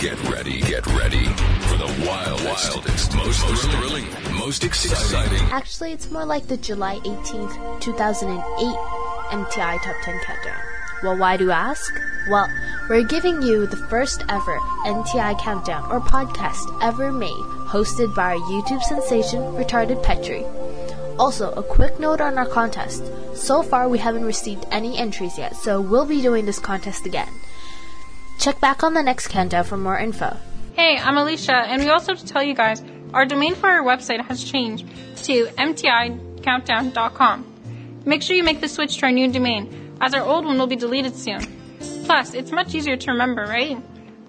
Get ready, get ready for the wildest, wildest most, most thrilling, most exciting. Actually, it's more like the July 18th, 2008 MTI Top 10 Countdown. Well, why do you ask? Well, we're giving you the first ever MTI Countdown or podcast ever made, hosted by our YouTube sensation, Retarded Petry. Also, a quick note on our contest. So far, we haven't received any entries yet, so we'll be doing this contest again. Check back on the next countdown for more info. Hey, I'm Alicia, and we also have to tell you guys our domain for our website has changed to mticountdown.com. Make sure you make the switch to our new domain, as our old one will be deleted soon. Plus, it's much easier to remember, right?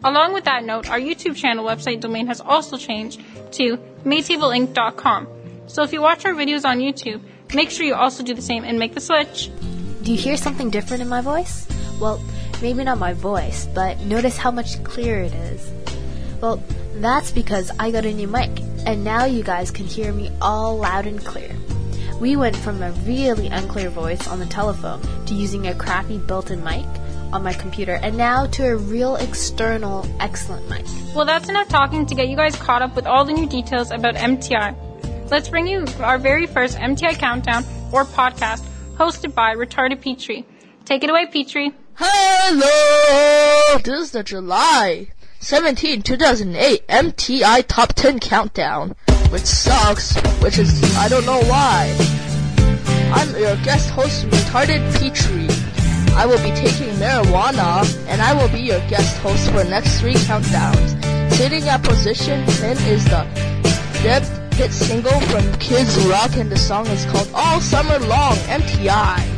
Along with that note, our YouTube channel website domain has also changed to maytableinc.com. So if you watch our videos on YouTube, make sure you also do the same and make the switch. Do you hear something different in my voice? Well, maybe not my voice, but notice how much clearer it is. Well, that's because I got a new mic, and now you guys can hear me all loud and clear. We went from a really unclear voice on the telephone to using a crappy built in mic on my computer, and now to a real external excellent mic. Well, that's enough talking to get you guys caught up with all the new details about MTI. Let's bring you our very first MTI Countdown or podcast hosted by Retarded Petry. Take it away, Petry. Hello! This is the July 17, 2008 MTI Top 10 Countdown, which sucks, which is, I don't know why. I'm your guest host, Retarded Petry. I will be taking marijuana, and I will be your guest host for next three countdowns. Sitting at position 10 is the Deb hit single from Kids Rock, and the song is called All Summer Long, MTI.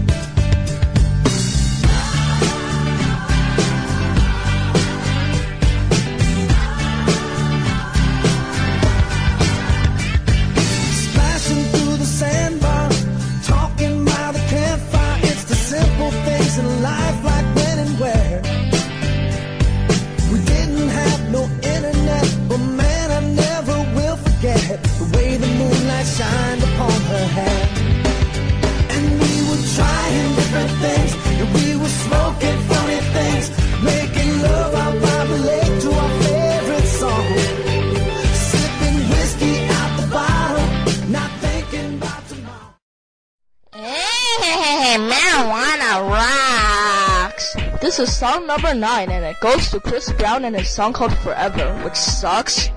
Is song number 9, and it goes to Chris Brown and his song called Forever, which sucks.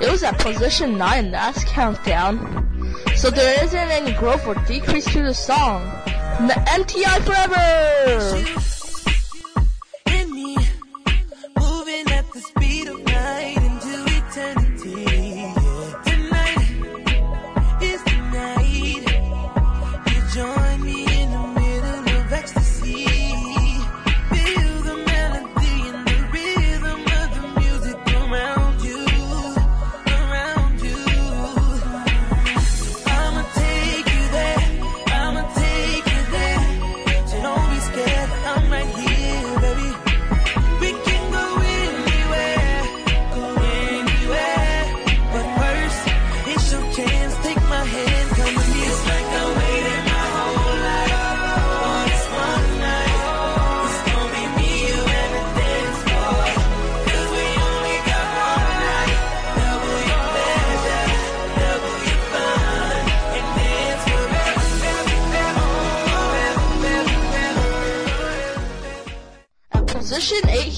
It was at position 9 last countdown. So there isn't any growth or decrease to the song. The MTI forever!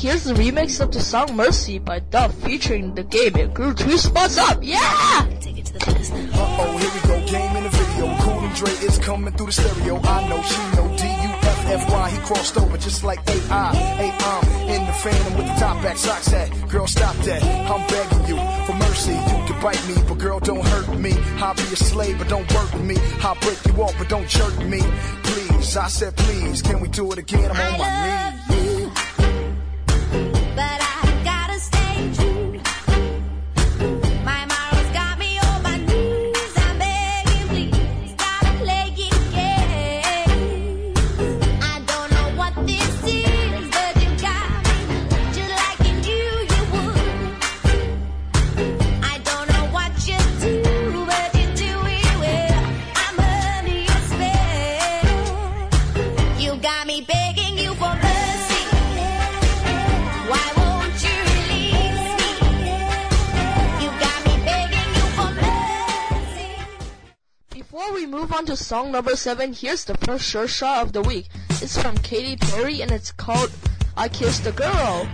Here's the remix of the song Mercy by Duff featuring the game. It grew two spots up. Yeah! Uh-oh, here we go, game in the video. Cool and Dre is coming through the stereo. I know, she know, D-U-F-F-Y. He crossed over just like A-I. Hey, in the phantom with the top back socks at. Girl, stop that. I'm begging you for mercy. You can bite me, but girl, don't hurt me. I'll be a slave, but don't work me. I'll break you off, but don't jerk me. Please, I said please. Can we do it again? I'm on my knees. On to song number 7, here's the first sure shot of the week. It's from Katy Perry and it's called I Kissed a Girl.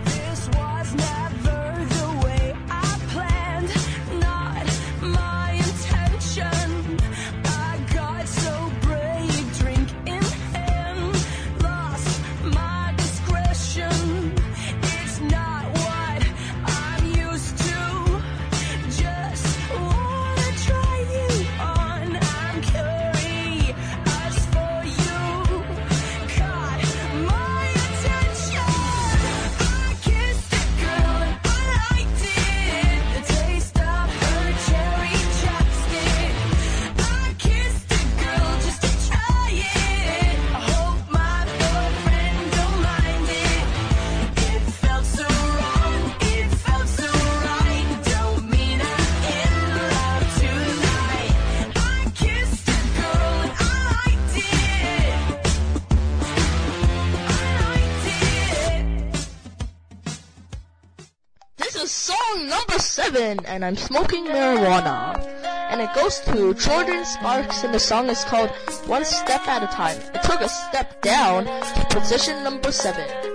7 and I'm smoking marijuana. And it goes to Jordin Sparks and the song is called One Step at a Time. It took a step down to position number 7.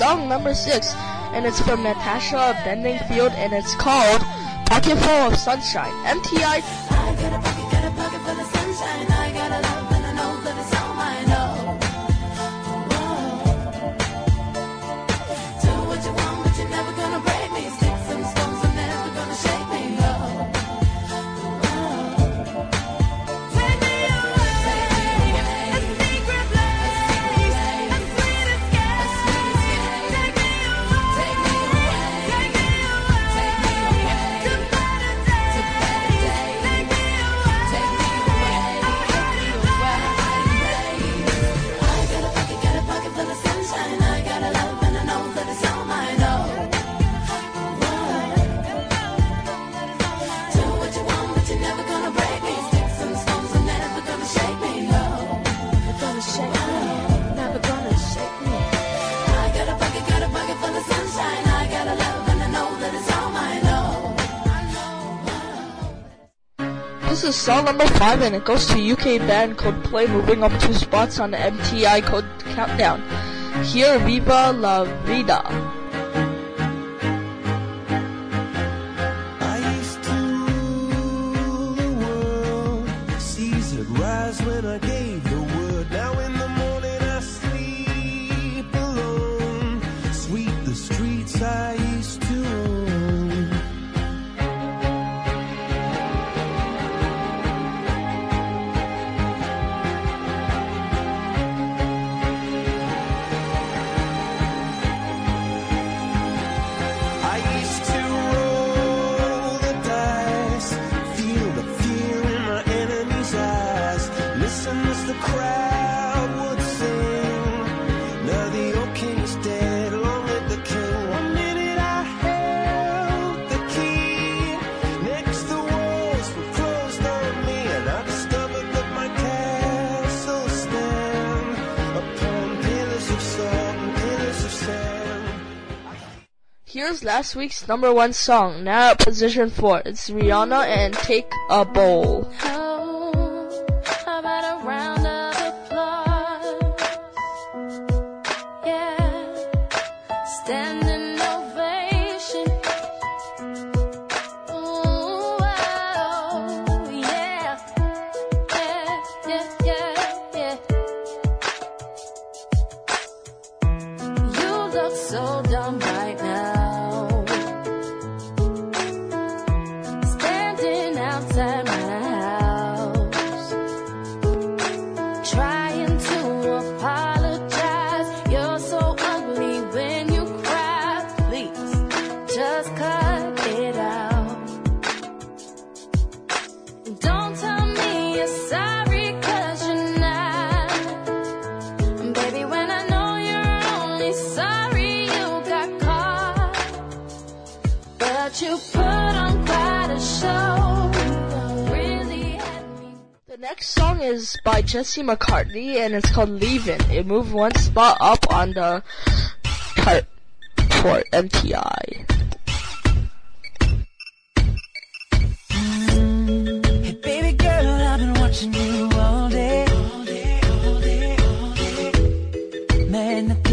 Song number 6 and it's from Natasha Bendingfield and it's called Pocket Full of Sunshine. MTI Song number five, and it goes to UK band Coldplay, moving up two spots on the MTI Code Countdown. Here, Viva La Vida. I used to Last week's number one song, now at position four. It's Rihanna and Take a Bow. Next song is by Jesse McCartney and it's called Leavin'. It moved one spot up on the chart for MTI.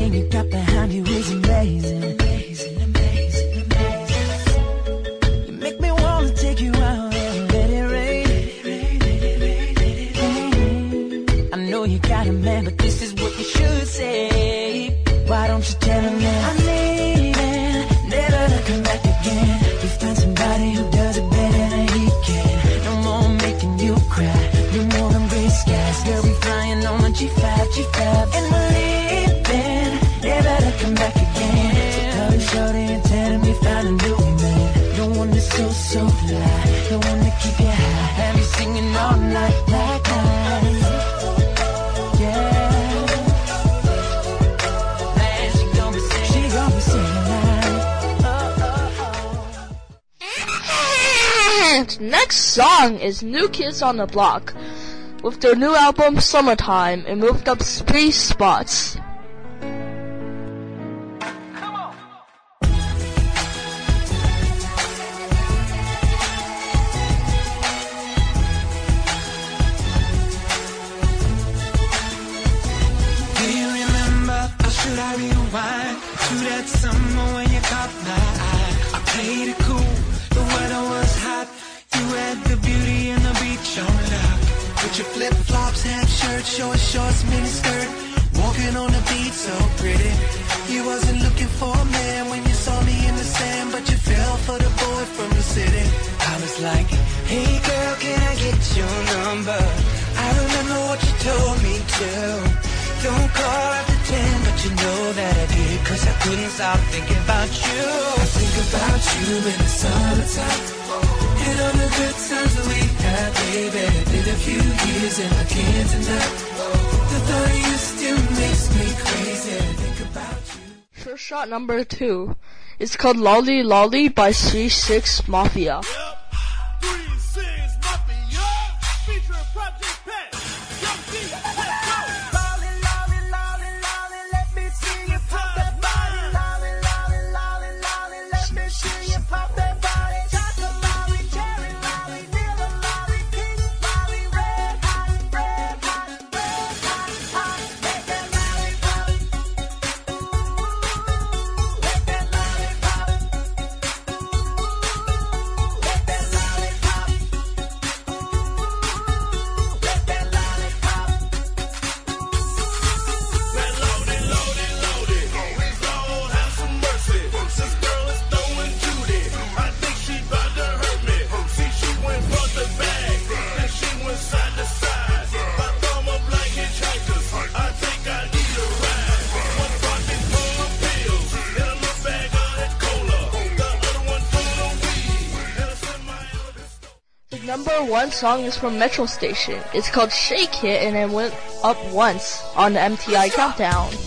Man, the thing you got behind you is amazing. Amazing, amazing, amazing. You make me wanna take you out and let it rain. Mm. I know you got a man, but this is what you should say. Why don't you tell him that I'm leaving, next song is New Kids on the Block. With their new album Summertime, it moved up three spots. Summer when you caught my eye? I played it cool, the weather was hot. Had the beauty and the beach on lock. With your flip flops, half shirt, short shorts, mini skirt. Walking on the beach so pretty. You wasn't looking for a man when you saw me in the sand, but you fell for the boy from the city. I was like, hey girl, can I get your number? I remember what you told me to. Don't call after 10, but you know that I did, cause I couldn't stop thinking about you. I think about you in the summertime. And all the good times that we had, baby. Been a few years and I can't deny. The thought of you still makes me crazy. Think about you. First shot number two is called Lolli Lolli by C6 Mafia. One song is from Metro Station. It's called Shake It and it went up once on the MTI Countdown.